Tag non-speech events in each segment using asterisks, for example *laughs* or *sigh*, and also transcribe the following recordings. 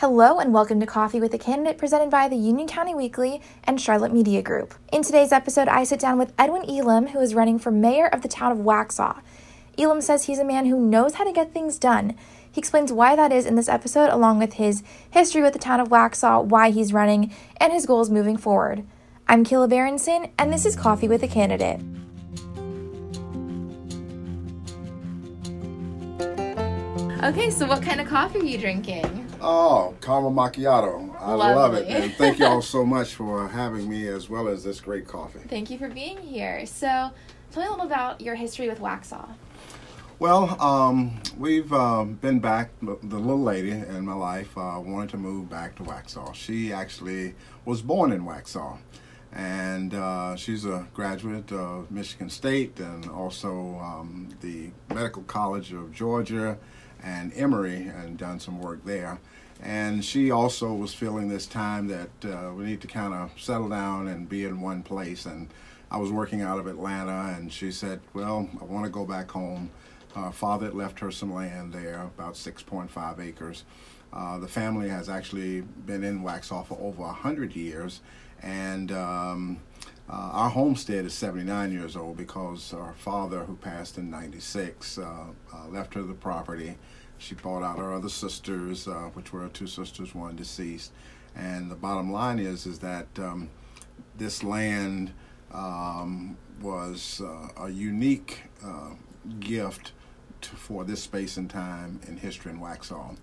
Hello and welcome to Coffee with a Candidate presented by the Union County Weekly and Charlotte Media Group. In today's episode, I sit down with Edwin Elam, who is running for mayor of the town of Waxhaw. Elam says he's a man who knows how to get things done. He explains why that is in this episode, along with his history with the town of Waxhaw, why he's running, and his goals moving forward. I'm Kayla Berenson, and this is Coffee with a Candidate. Okay, so what kind of coffee are you drinking? Oh, caramel macchiato. I Lovely. love it. And thank you all *laughs* so much for having me as well as this great coffee. Thank you for being here. So, tell me a little about your history with Waxhaw. Well, um, we've um, been back. The the little lady in my life uh, wanted to move back to Waxhaw. She actually was born in Waxhaw. And uh, she's a graduate of Michigan State and also um, the Medical College of Georgia and Emory and done some work there. And she also was feeling this time that uh, we need to kind of settle down and be in one place. And I was working out of Atlanta, and she said, Well, I want to go back home. Her father had left her some land there, about 6.5 acres. Uh, the family has actually been in Waxhaw for over 100 years, and um, uh, our homestead is 79 years old because our father, who passed in 96, uh, uh, left her the property. She bought out her other sisters, uh, which were two sisters, one deceased. And the bottom line is, is that um, this land um, was uh, a unique uh, gift to, for this space and time in history in Waxhaw.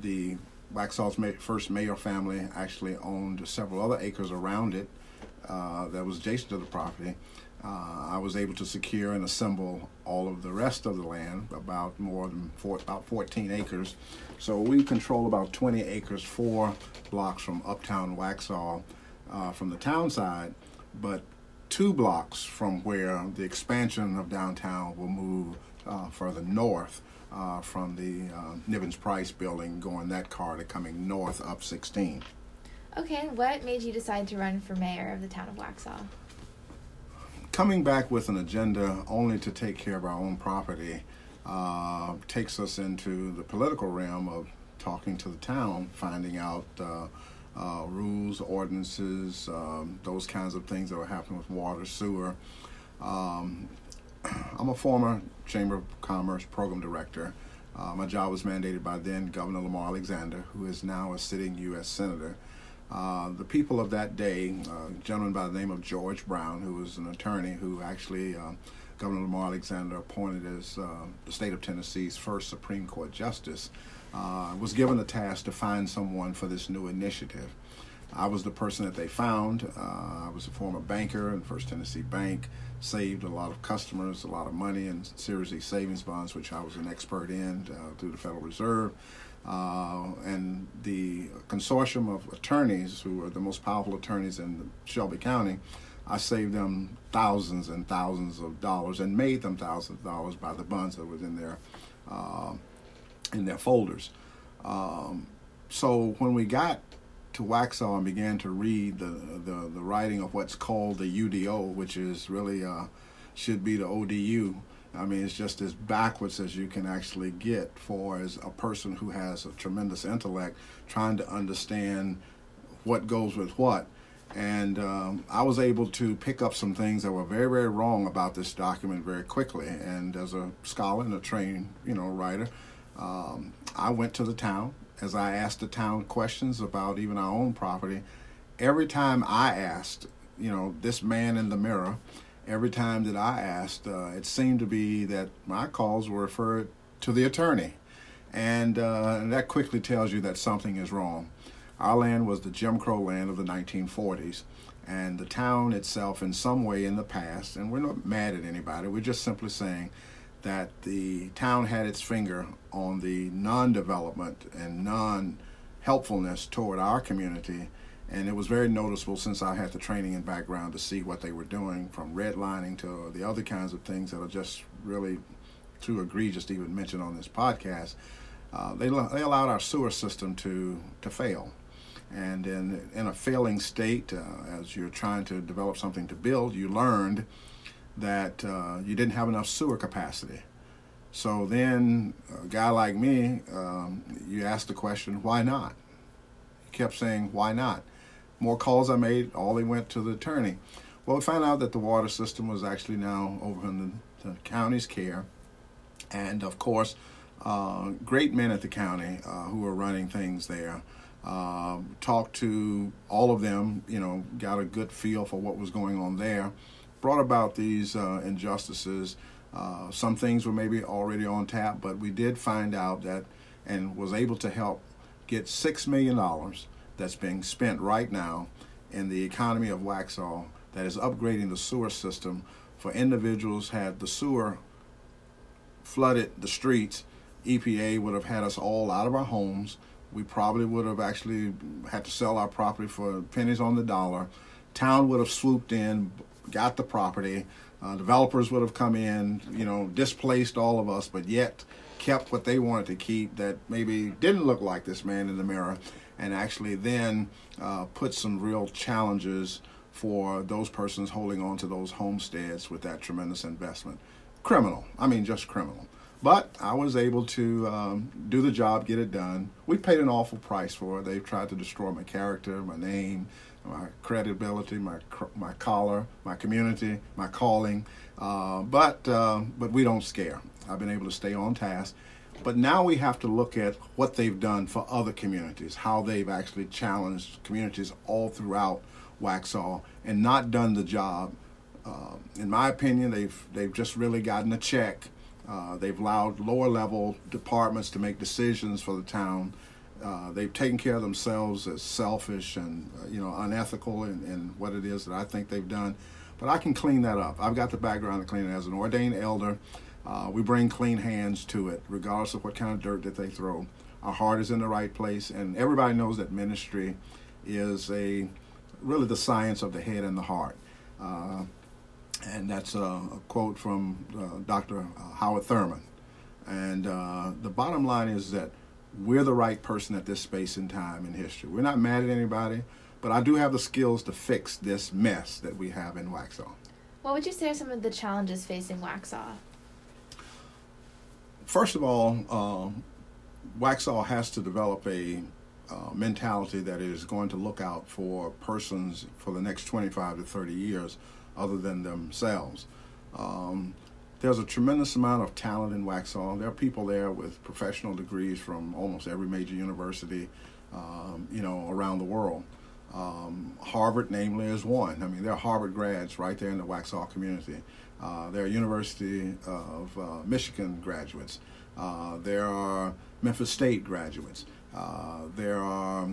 The Waxhaw's first mayor family actually owned several other acres around it uh, that was adjacent to the property. Uh, I was able to secure and assemble all of the rest of the land, about more than four, about 14 acres. So we control about 20 acres, four blocks from uptown Waxhaw, uh, from the town side, but two blocks from where the expansion of downtown will move uh, further north uh, from the uh, Nivens Price building, going that corridor coming north up 16. Okay, what made you decide to run for mayor of the town of Waxhaw? Coming back with an agenda only to take care of our own property uh, takes us into the political realm of talking to the town, finding out uh, uh, rules, ordinances, um, those kinds of things that were happening with water, sewer. Um, *clears throat* I'm a former Chamber of Commerce program director. Uh, my job was mandated by then Governor Lamar Alexander, who is now a sitting U.S. Senator. Uh, the people of that day, uh, a gentleman by the name of George Brown, who was an attorney who actually uh, Governor Lamar Alexander appointed as uh, the state of Tennessee's first Supreme Court justice, was given the task to find someone for this new initiative. I was the person that they found. I was a former banker in First Tennessee Bank, saved a lot of customers, a lot of money in Series E savings bonds, which I was an expert in uh, through the Federal Reserve. Uh, and the consortium of attorneys, who are the most powerful attorneys in Shelby County, I saved them thousands and thousands of dollars and made them thousands of dollars by the bonds that was in their uh, in their folders. Um, so when we got to Waxhaw and began to read the, the, the writing of what's called the UDO, which is really uh, should be the ODU. I mean, it's just as backwards as you can actually get for as a person who has a tremendous intellect trying to understand what goes with what. And um, I was able to pick up some things that were very, very wrong about this document very quickly. And as a scholar and a trained, you know, writer, um, I went to the town as I asked the town questions about even our own property. Every time I asked, you know, this man in the mirror, every time that I asked, uh, it seemed to be that my calls were referred to the attorney. And, uh, and that quickly tells you that something is wrong. Our land was the Jim Crow land of the 1940s, and the town itself, in some way in the past, and we're not mad at anybody, we're just simply saying that the town had its finger on the non development and non helpfulness toward our community. And it was very noticeable since I had the training and background to see what they were doing, from redlining to the other kinds of things that are just really too egregious to even mention on this podcast. Uh, they, they allowed our sewer system to, to fail. And in, in a failing state, uh, as you're trying to develop something to build, you learned that uh, you didn't have enough sewer capacity. So then, a guy like me, um, you ask the question, why not? He kept saying, why not? More calls I made, all they went to the attorney. Well, we found out that the water system was actually now over in the, the county's care. And of course, uh, great men at the county uh, who are running things there. Uh, talked to all of them, you know, got a good feel for what was going on there. Brought about these uh, injustices. Uh, some things were maybe already on tap, but we did find out that and was able to help get $6 million that's being spent right now in the economy of Waxhaw that is upgrading the sewer system for individuals had the sewer flooded the streets EPA would have had us all out of our homes. We probably would have actually had to sell our property for pennies on the dollar. Town would have swooped in, got the property. Uh, developers would have come in, you know, displaced all of us, but yet kept what they wanted to keep that maybe didn't look like this man in the mirror, and actually then uh, put some real challenges for those persons holding on to those homesteads with that tremendous investment. Criminal. I mean, just criminal. But I was able to um, do the job, get it done. We paid an awful price for it. They've tried to destroy my character, my name, my credibility, my my collar, my community, my calling. Uh, but uh, but we don't scare. I've been able to stay on task. But now we have to look at what they've done for other communities, how they've actually challenged communities all throughout Waxhaw and not done the job. Uh, in my opinion, they've they've just really gotten a check uh, they've allowed lower level departments to make decisions for the town. Uh, they've taken care of themselves as selfish and uh, you know unethical in, what it is that I think they've done. But I can clean that up. I've got the background to clean it. As an ordained elder, uh, we bring clean hands to it, regardless of what kind of dirt that they throw. Our heart is in the right place, and everybody knows that ministry is a really the science of the head and the heart. Uh, and that's a, a quote from uh, Dr. Howard Thurman. And the bottom line is that we're the right person at this space and time in history. We're not mad at anybody, but I do have the skills to fix this mess that we have in Waxhaw. What would you say are some of the challenges facing Waxhaw? First of all, uh, Waxhaw has to develop a uh, mentality that is going to look out for persons for the next 25 to 30 years other than themselves. Um, there's a tremendous amount of talent in Waxhaw. There are people there with professional degrees from almost every major university, um, you know, around the world. Um, Harvard, namely, is one. I mean, there are Harvard grads right there in the Waxhaw community. Uh, there are University of uh, Michigan graduates. Uh, there are Memphis State graduates. Uh, there are,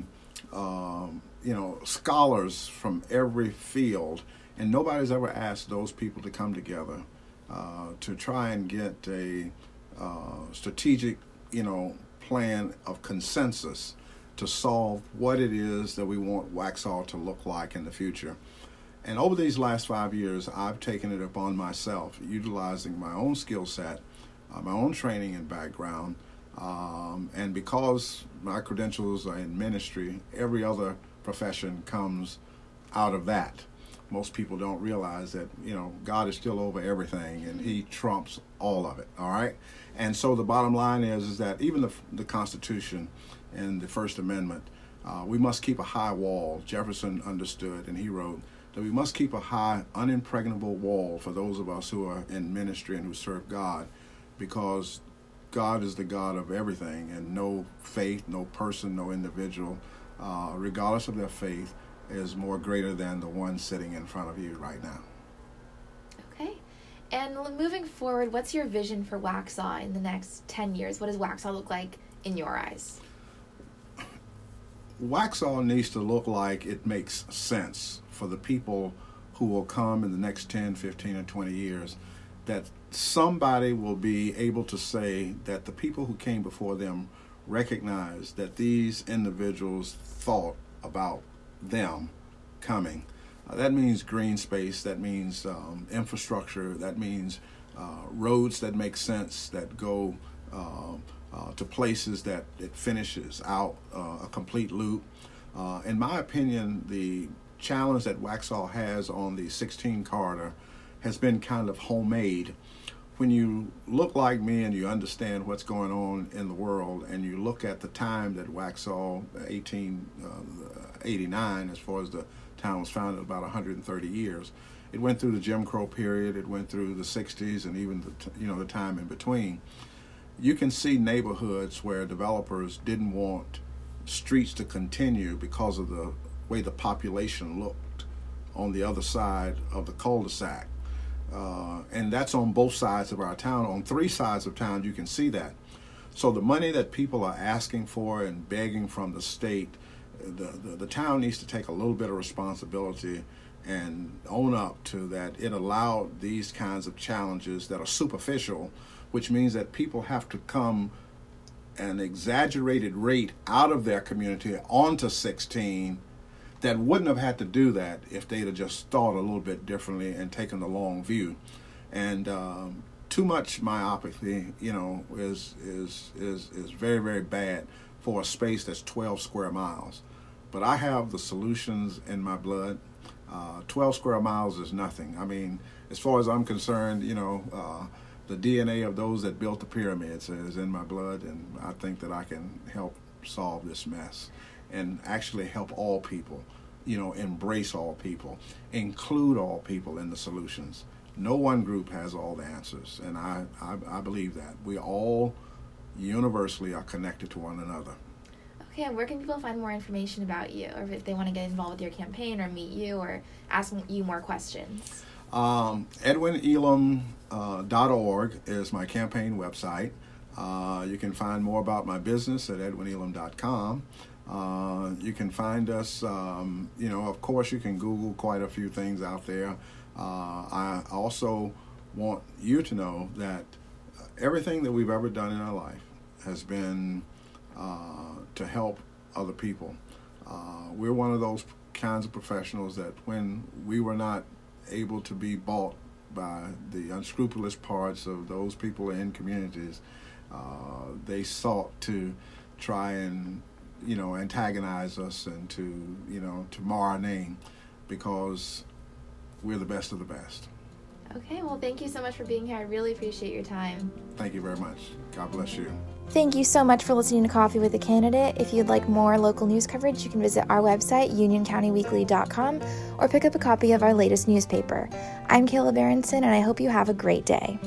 um, you know, scholars from every field and nobody's ever asked those people to come together uh, to try and get a uh, strategic, you know, plan of consensus to solve what it is that we want Waxhaw to look like in the future. And over these last five years, I've taken it upon myself, utilizing my own skill set, uh, my own training and background, um, and because my credentials are in ministry, every other profession comes out of that most people don't realize that you know God is still over everything and He trumps all of it. All right, and so the bottom line is is that even the the Constitution and the First Amendment, uh, we must keep a high wall. Jefferson understood, and he wrote that we must keep a high, unimpregnable wall for those of us who are in ministry and who serve God, because God is the God of everything, and no faith, no person, no individual, uh, regardless of their faith is more greater than the one sitting in front of you right now. Okay. And moving forward, what's your vision for Waxhaw in the next 10 years? What does Waxhaw look like in your eyes? Waxhaw needs to look like it makes sense for the people who will come in the next 10, 15, and 20 years. That somebody will be able to say that the people who came before them recognize that these individuals thought about them coming. Uh, that means green space, that means um, infrastructure, that means uh, roads that make sense, that go uh, uh to places that it finishes out uh, a complete loop. Uh, in my opinion, the challenge that Waxhaw has on the 16 corridor has been kind of homemade when you look like me and you understand what's going on in the world, and you look at the time that Waxhaw, 1889, uh, as far as the town was founded, about 130 years. It went through the Jim Crow period. It went through the 60s and even the you know the time in between. You can see neighborhoods where developers didn't want streets to continue because of the way the population looked on the other side of the cul-de-sac uh, and that's on both sides of our town. On three sides of town, you can see that. So the money that people are asking for and begging from the state, the, the, the town needs to take a little bit of responsibility and own up to that. It allowed these kinds of challenges that are superficial, which means that people have to come an exaggerated rate out of their community onto 16 that wouldn't have had to do that if they'd have just thought a little bit differently and taken the long view. And um, too much myopathy, you know, is is is is very very bad for a space that's 12 square miles. But I have the solutions in my blood. Uh, 12 square miles is nothing. I mean, as far as I'm concerned, you know, uh, the DNA of those that built the pyramids is in my blood, and I think that I can help solve this mess and actually help all people, you know, embrace all people, include all people in the solutions. No one group has all the answers, and I, I, I believe that. We all universally are connected to one another. Okay, where can people find more information about you, or if they want to get involved with your campaign, or meet you, or ask you more questions? Um, EdwinElam.org uh, is my campaign website. Uh, you can find more about my business at edwinelam.com. Uh, you can find us, um, you know, of course, you can Google quite a few things out there. Uh, I also want you to know that everything that we've ever done in our life has been uh, to help other people. Uh, we're one of those kinds of professionals that when we were not able to be bought by the unscrupulous parts of those people in communities, uh, they sought to try and you know, antagonize us and to, you know, to mar our name because we're the best of the best. Okay, well, thank you so much for being here. I really appreciate your time. Thank you very much. God bless you. Thank you so much for listening to Coffee with a Candidate. If you'd like more local news coverage, you can visit our website, unioncountyweekly.com, or pick up a copy of our latest newspaper. I'm Kayla Berenson, and I hope you have a great day.